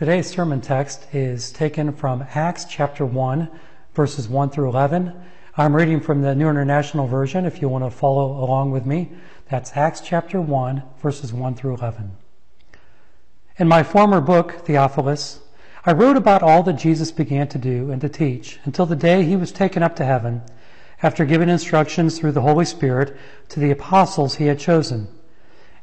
Today's sermon text is taken from Acts chapter 1, verses 1 through 11. I'm reading from the New International Version if you want to follow along with me. That's Acts chapter 1, verses 1 through 11. In my former book, Theophilus, I wrote about all that Jesus began to do and to teach until the day he was taken up to heaven, after giving instructions through the Holy Spirit to the apostles he had chosen.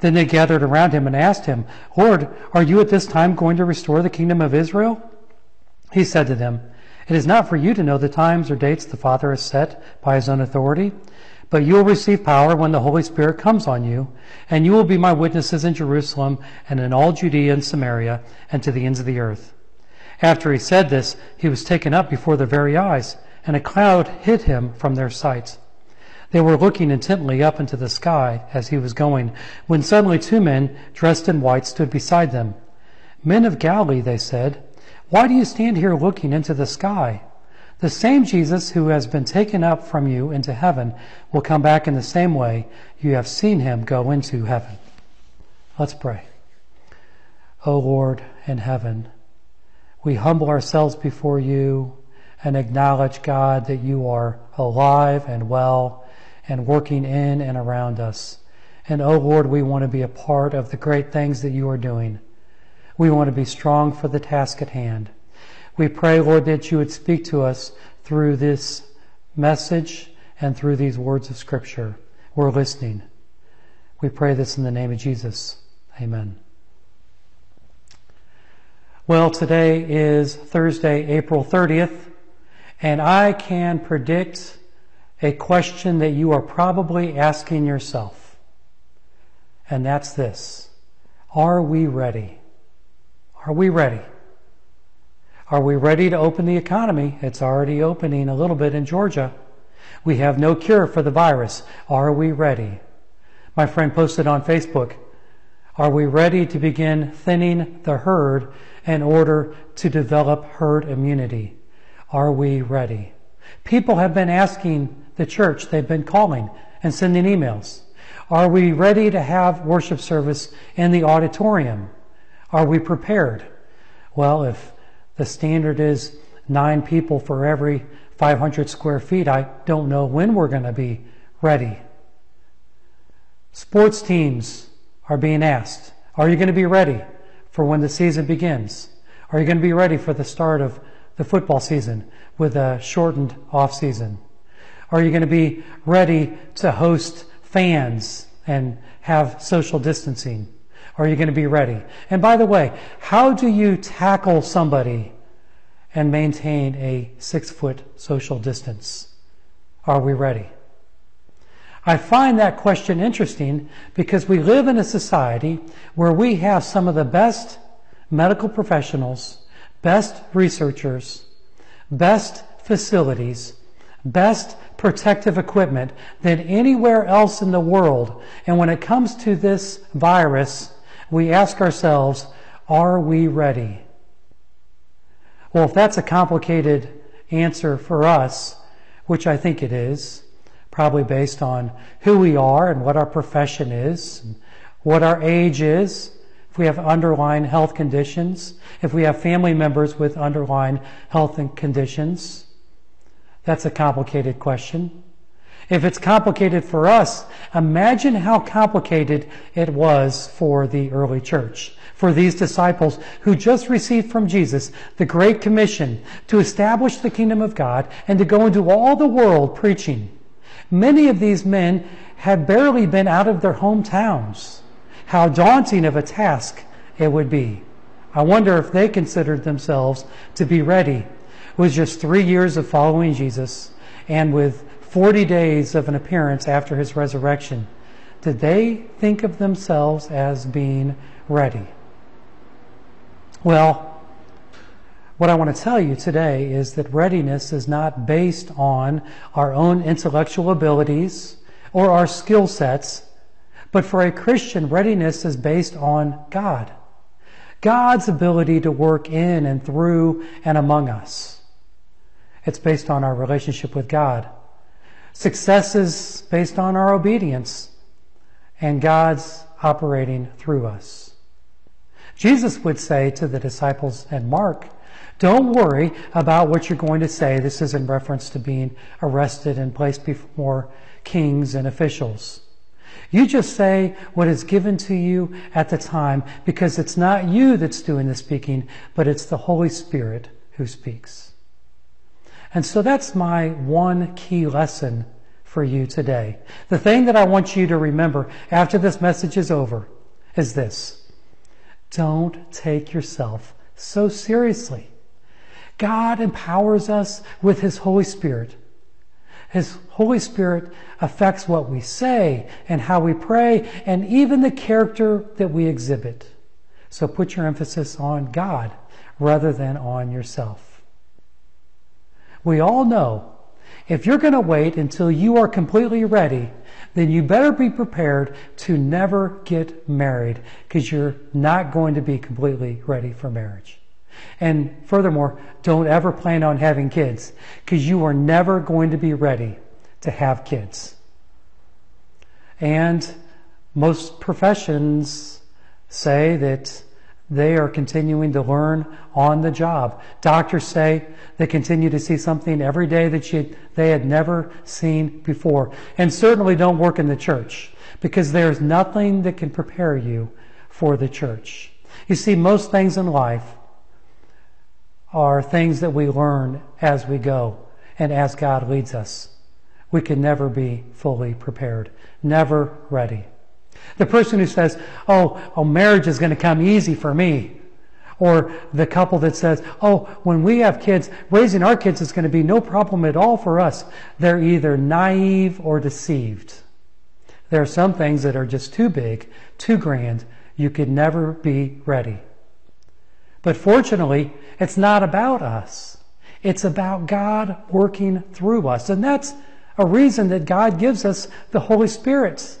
Then they gathered around him and asked him, Lord, are you at this time going to restore the kingdom of Israel? He said to them, It is not for you to know the times or dates the Father has set by his own authority, but you will receive power when the Holy Spirit comes on you, and you will be my witnesses in Jerusalem and in all Judea and Samaria and to the ends of the earth. After he said this, he was taken up before their very eyes, and a cloud hid him from their sight. They were looking intently up into the sky as he was going, when suddenly two men dressed in white stood beside them. Men of Galilee, they said, why do you stand here looking into the sky? The same Jesus who has been taken up from you into heaven will come back in the same way you have seen him go into heaven. Let's pray. O Lord in heaven, we humble ourselves before you and acknowledge, God, that you are alive and well and working in and around us. And oh Lord, we want to be a part of the great things that you are doing. We want to be strong for the task at hand. We pray, Lord, that you would speak to us through this message and through these words of Scripture. We're listening. We pray this in the name of Jesus. Amen. Well, today is Thursday, April 30th, and I can predict a question that you are probably asking yourself. And that's this Are we ready? Are we ready? Are we ready to open the economy? It's already opening a little bit in Georgia. We have no cure for the virus. Are we ready? My friend posted on Facebook Are we ready to begin thinning the herd in order to develop herd immunity? Are we ready? People have been asking the church. They've been calling and sending emails. Are we ready to have worship service in the auditorium? Are we prepared? Well, if the standard is nine people for every 500 square feet, I don't know when we're going to be ready. Sports teams are being asked, are you going to be ready for when the season begins? Are you going to be ready for the start of the football season with a shortened off season? Are you going to be ready to host fans and have social distancing? Are you going to be ready? And by the way, how do you tackle somebody and maintain a six foot social distance? Are we ready? I find that question interesting because we live in a society where we have some of the best medical professionals, best researchers, best facilities, best protective equipment than anywhere else in the world. And when it comes to this virus, we ask ourselves, are we ready? Well, if that's a complicated answer for us, which I think it is, probably based on who we are and what our profession is, what our age is, if we have underlying health conditions, if we have family members with underlying health conditions, that's a complicated question. If it's complicated for us, imagine how complicated it was for the early church, for these disciples who just received from Jesus the Great Commission to establish the kingdom of God and to go into all the world preaching. Many of these men had barely been out of their hometowns. How daunting of a task it would be. I wonder if they considered themselves to be ready with just three years of following Jesus and with 40 days of an appearance after his resurrection, did they think of themselves as being ready? Well, what I want to tell you today is that readiness is not based on our own intellectual abilities or our skill sets, but for a Christian, readiness is based on God. God's ability to work in and through and among us. It's based on our relationship with God. Success is based on our obedience and God's operating through us. Jesus would say to the disciples in Mark, don't worry about what you're going to say. This is in reference to being arrested and placed before kings and officials. You just say what is given to you at the time because it's not you that's doing the speaking, but it's the Holy Spirit who speaks. And so that's my one key lesson for you today. The thing that I want you to remember after this message is over is this. Don't take yourself so seriously. God empowers us with His Holy Spirit. His Holy Spirit affects what we say and how we pray and even the character that we exhibit. So put your emphasis on God rather than on yourself. We all know if you're going to wait until you are completely ready, then you better be prepared to never get married because you're not going to be completely ready for marriage. And furthermore, don't ever plan on having kids because you are never going to be ready to have kids. And most professions say that they are continuing to learn on the job. Doctors say they continue to see something every day that you, they had never seen before. And certainly don't work in the church because there's nothing that can prepare you for the church. You see, most things in life are things that we learn as we go and as God leads us. We can never be fully prepared, never ready. The person who says, oh, oh, marriage is going to come easy for me. Or the couple that says, oh, when we have kids, raising our kids is going to be no problem at all for us. They're either naive or deceived. There are some things that are just too big, too grand. You could never be ready. But fortunately, it's not about us. It's about God working through us. And that's a reason that God gives us the Holy Spirit.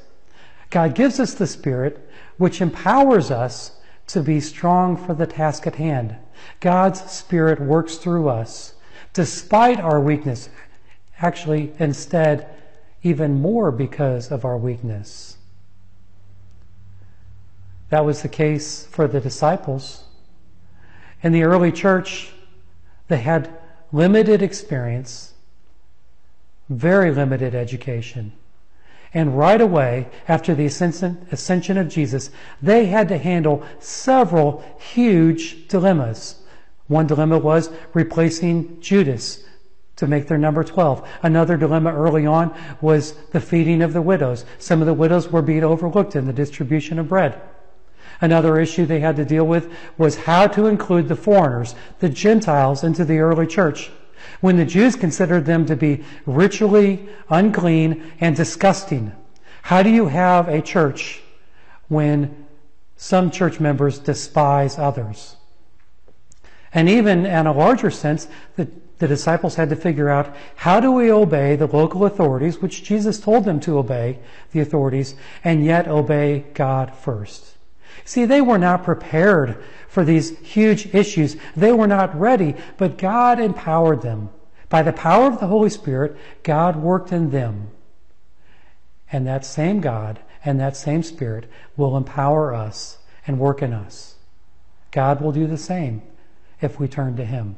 God gives us the Spirit, which empowers us to be strong for the task at hand. God's Spirit works through us despite our weakness. Actually, instead, even more because of our weakness. That was the case for the disciples. In the early church, they had limited experience, very limited education. And right away, after the ascension of Jesus, they had to handle several huge dilemmas. One dilemma was replacing Judas to make their number 12. Another dilemma early on was the feeding of the widows. Some of the widows were being overlooked in the distribution of bread. Another issue they had to deal with was how to include the foreigners, the Gentiles, into the early church. When the Jews considered them to be ritually unclean and disgusting, how do you have a church when some church members despise others? And even in a larger sense, the, the disciples had to figure out how do we obey the local authorities, which Jesus told them to obey the authorities, and yet obey God first. See, they were not prepared for these huge issues. They were not ready, but God empowered them. By the power of the Holy Spirit, God worked in them. And that same God and that same Spirit will empower us and work in us. God will do the same if we turn to Him.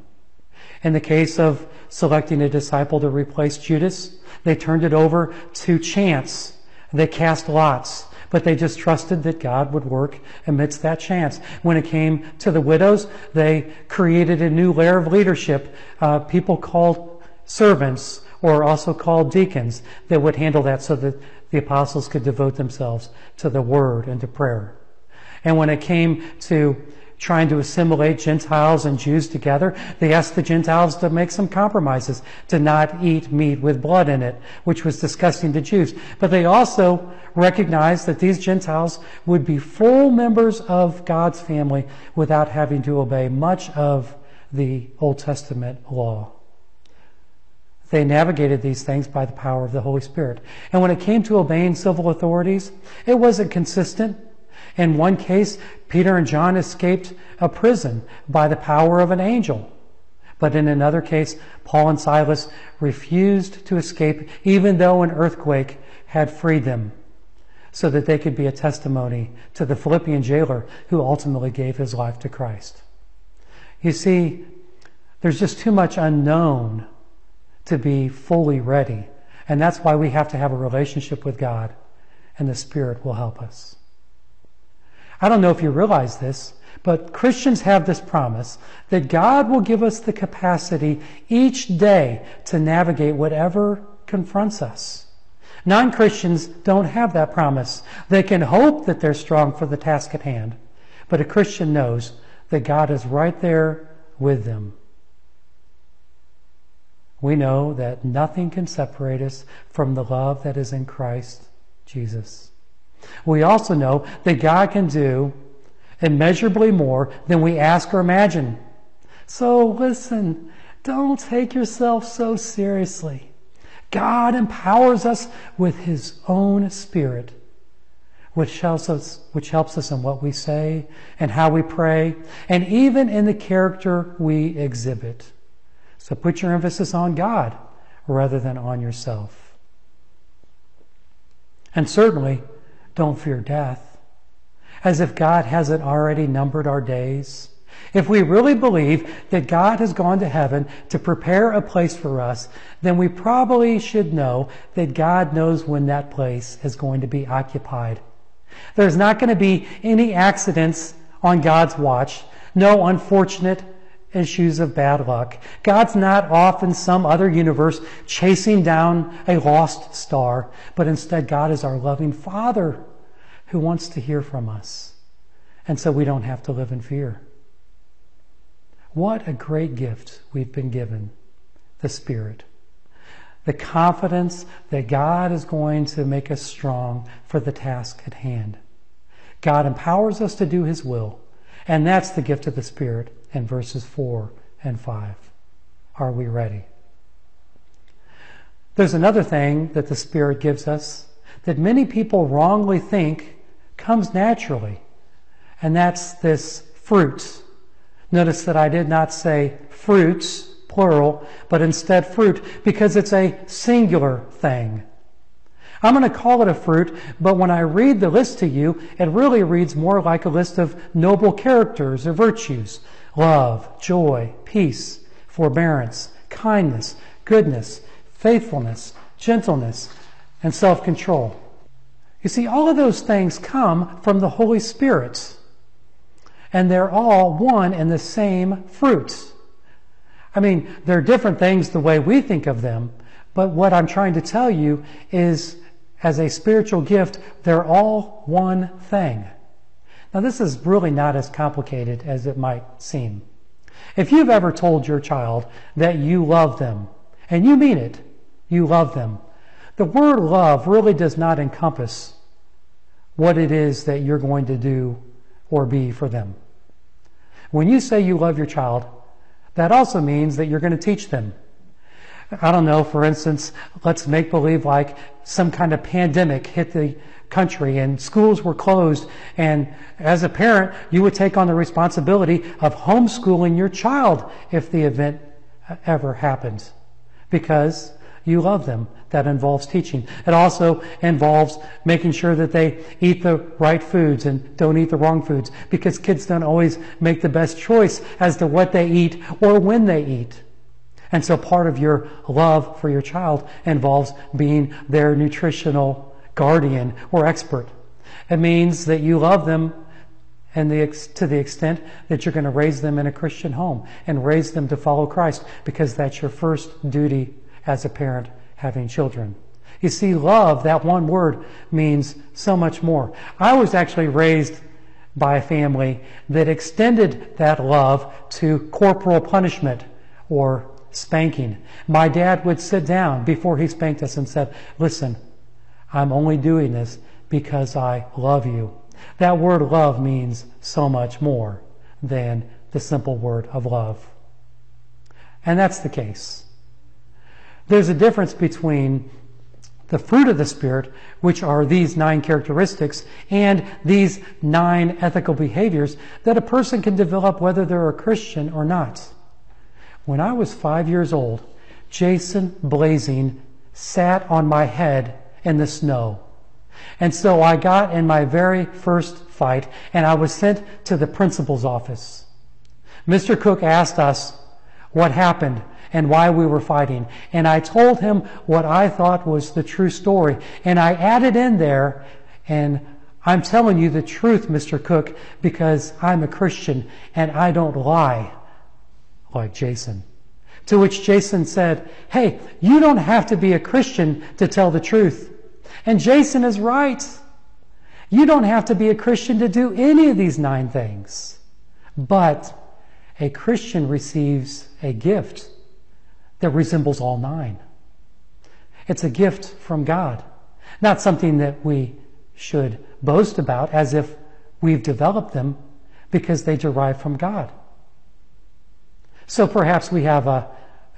In the case of selecting a disciple to replace Judas, they turned it over to chance. They cast lots but they just trusted that God would work amidst that chance. When it came to the widows, they created a new layer of leadership, uh, people called servants or also called deacons that would handle that so that the apostles could devote themselves to the word and to prayer. And when it came to trying to assimilate Gentiles and Jews together, they asked the Gentiles to make some compromises, to not eat meat with blood in it, which was disgusting to Jews. But they also recognized that these Gentiles would be full members of God's family without having to obey much of the Old Testament law. They navigated these things by the power of the Holy Spirit. And when it came to obeying civil authorities, it wasn't consistent. In one case, Peter and John escaped a prison by the power of an angel. But in another case, Paul and Silas refused to escape even though an earthquake had freed them so that they could be a testimony to the Philippian jailer who ultimately gave his life to Christ. You see, there's just too much unknown to be fully ready. And that's why we have to have a relationship with God, and the Spirit will help us. I don't know if you realize this, but Christians have this promise that God will give us the capacity each day to navigate whatever confronts us. Non Christians don't have that promise. They can hope that they're strong for the task at hand, but a Christian knows that God is right there with them. We know that nothing can separate us from the love that is in Christ Jesus. We also know that God can do immeasurably more than we ask or imagine. So listen, don't take yourself so seriously. God empowers us with His own Spirit, which helps us, which helps us in what we say and how we pray, and even in the character we exhibit. So put your emphasis on God rather than on yourself. And certainly, don't fear death, as if God hasn't already numbered our days. If we really believe that God has gone to heaven to prepare a place for us, then we probably should know that God knows when that place is going to be occupied. There's not going to be any accidents on God's watch, no unfortunate issues of bad luck. God's not off in some other universe chasing down a lost star, but instead God is our loving Father who wants to hear from us. And so we don't have to live in fear. What a great gift we've been given the Spirit. The confidence that God is going to make us strong for the task at hand. God empowers us to do His will, and that's the gift of the Spirit in verses 4 and 5. Are we ready? There's another thing that the Spirit gives us that many people wrongly think comes naturally, and that's this fruit Notice that I did not say fruits, plural, but instead fruit, because it's a singular thing. I'm going to call it a fruit, but when I read the list to you, it really reads more like a list of noble characters or virtues love, joy, peace, forbearance, kindness, goodness, faithfulness, gentleness, and self control. You see, all of those things come from the Holy Spirit and they're all one and the same fruits. I mean, they're different things the way we think of them, but what I'm trying to tell you is as a spiritual gift, they're all one thing. Now, this is really not as complicated as it might seem. If you've ever told your child that you love them, and you mean it, you love them, the word love really does not encompass what it is that you're going to do or be for them. When you say you love your child, that also means that you're going to teach them. I don't know, for instance, let's make believe like some kind of pandemic hit the country and schools were closed. And as a parent, you would take on the responsibility of homeschooling your child if the event ever happens because you love them that involves teaching. It also involves making sure that they eat the right foods and don't eat the wrong foods because kids don't always make the best choice as to what they eat or when they eat. And so part of your love for your child involves being their nutritional guardian or expert. It means that you love them and the, to the extent that you're going to raise them in a Christian home and raise them to follow Christ because that's your first duty as a parent having children. You see, love, that one word, means so much more. I was actually raised by a family that extended that love to corporal punishment or spanking. My dad would sit down before he spanked us and said, Listen, I'm only doing this because I love you. That word love means so much more than the simple word of love. And that's the case. There's a difference between the fruit of the Spirit, which are these nine characteristics, and these nine ethical behaviors that a person can develop whether they're a Christian or not. When I was five years old, Jason Blazing sat on my head in the snow. And so I got in my very first fight and I was sent to the principal's office. Mr. Cook asked us what happened and why we were fighting. And I told him what I thought was the true story. And I added in there, and I'm telling you the truth, Mr. Cook, because I'm a Christian and I don't lie like Jason. To which Jason said, Hey, you don't have to be a Christian to tell the truth. And Jason is right. You don't have to be a Christian to do any of these nine things. But a Christian receives a gift that resembles all nine. It's a gift from God, not something that we should boast about as if we've developed them because they derive from God. So perhaps we have a,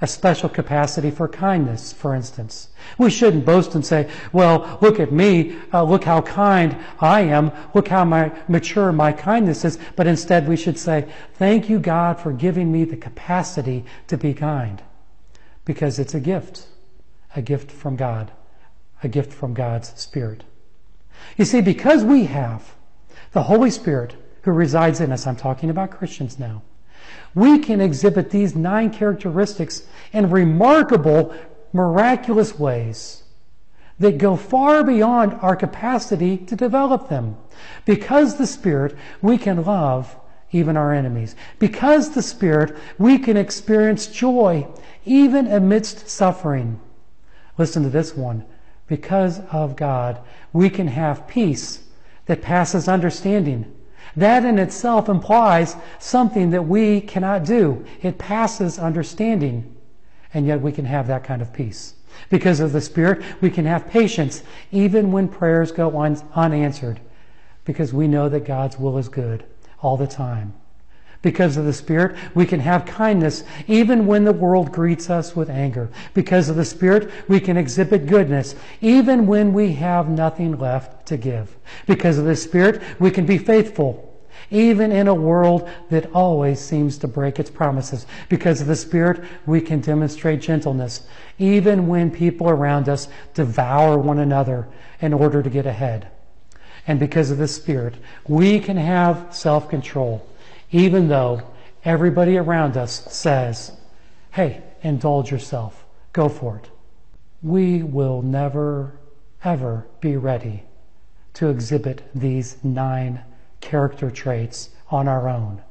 a special capacity for kindness, for instance. We shouldn't boast and say, well, look at me, uh, look how kind I am, look how my, mature my kindness is, but instead we should say, thank you, God, for giving me the capacity to be kind. Because it's a gift, a gift from God, a gift from God's Spirit. You see, because we have the Holy Spirit who resides in us, I'm talking about Christians now, we can exhibit these nine characteristics in remarkable, miraculous ways that go far beyond our capacity to develop them. Because the Spirit, we can love even our enemies. Because the Spirit, we can experience joy even amidst suffering. Listen to this one. Because of God, we can have peace that passes understanding. That in itself implies something that we cannot do. It passes understanding. And yet we can have that kind of peace. Because of the Spirit, we can have patience even when prayers go un- unanswered. Because we know that God's will is good all the time. Because of the Spirit, we can have kindness even when the world greets us with anger. Because of the Spirit, we can exhibit goodness even when we have nothing left to give. Because of the Spirit, we can be faithful even in a world that always seems to break its promises. Because of the Spirit, we can demonstrate gentleness even when people around us devour one another in order to get ahead. And because of the Spirit, we can have self-control even though everybody around us says, hey, indulge yourself, go for it. We will never, ever be ready to exhibit these nine character traits on our own.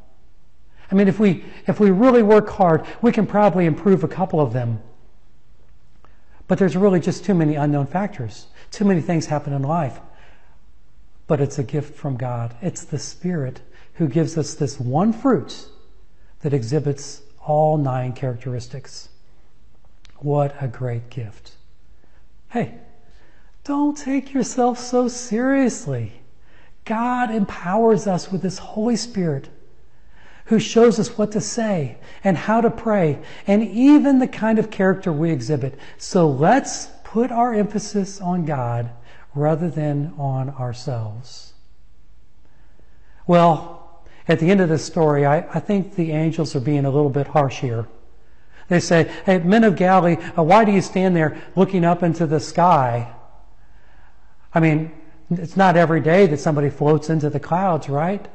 I mean, if we, if we really work hard, we can probably improve a couple of them. But there's really just too many unknown factors. Too many things happen in life. But it's a gift from God. It's the Spirit who gives us this one fruit that exhibits all nine characteristics. What a great gift. Hey, don't take yourself so seriously. God empowers us with His Holy Spirit who shows us what to say and how to pray and even the kind of character we exhibit. So let's put our emphasis on God rather than on ourselves. Well, at the end of this story, I, I think the angels are being a little bit harsh here. They say, Hey, men of Galilee, uh, why do you stand there looking up into the sky? I mean, it's not every day that somebody floats into the clouds, right?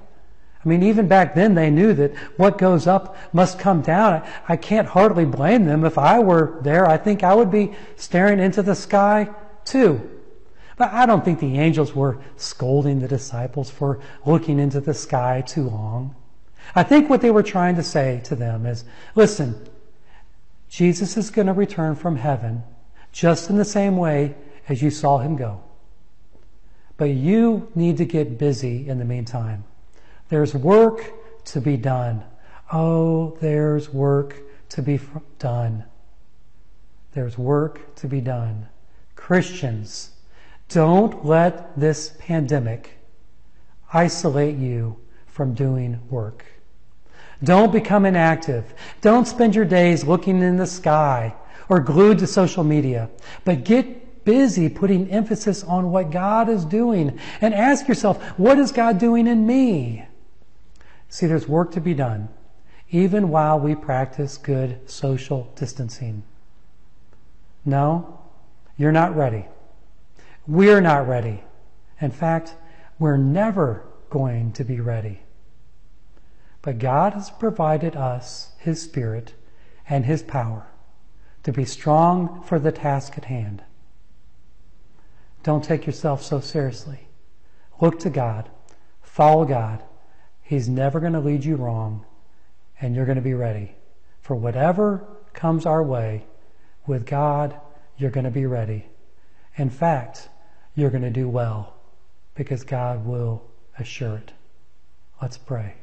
I mean, even back then they knew that what goes up must come down. I can't hardly blame them. If I were there, I think I would be staring into the sky too. But I don't think the angels were scolding the disciples for looking into the sky too long. I think what they were trying to say to them is listen, Jesus is going to return from heaven just in the same way as you saw him go. But you need to get busy in the meantime. There's work to be done. Oh, there's work to be done. There's work to be done. Christians, don't let this pandemic isolate you from doing work. Don't become inactive. Don't spend your days looking in the sky or glued to social media, but get busy putting emphasis on what God is doing and ask yourself, what is God doing in me? See, there's work to be done, even while we practice good social distancing. No, you're not ready. We're not ready. In fact, we're never going to be ready. But God has provided us His Spirit and His power to be strong for the task at hand. Don't take yourself so seriously. Look to God. Follow God. He's never going to lead you wrong, and you're going to be ready. For whatever comes our way, with God, you're going to be ready. In fact, you're going to do well because God will assure it. Let's pray.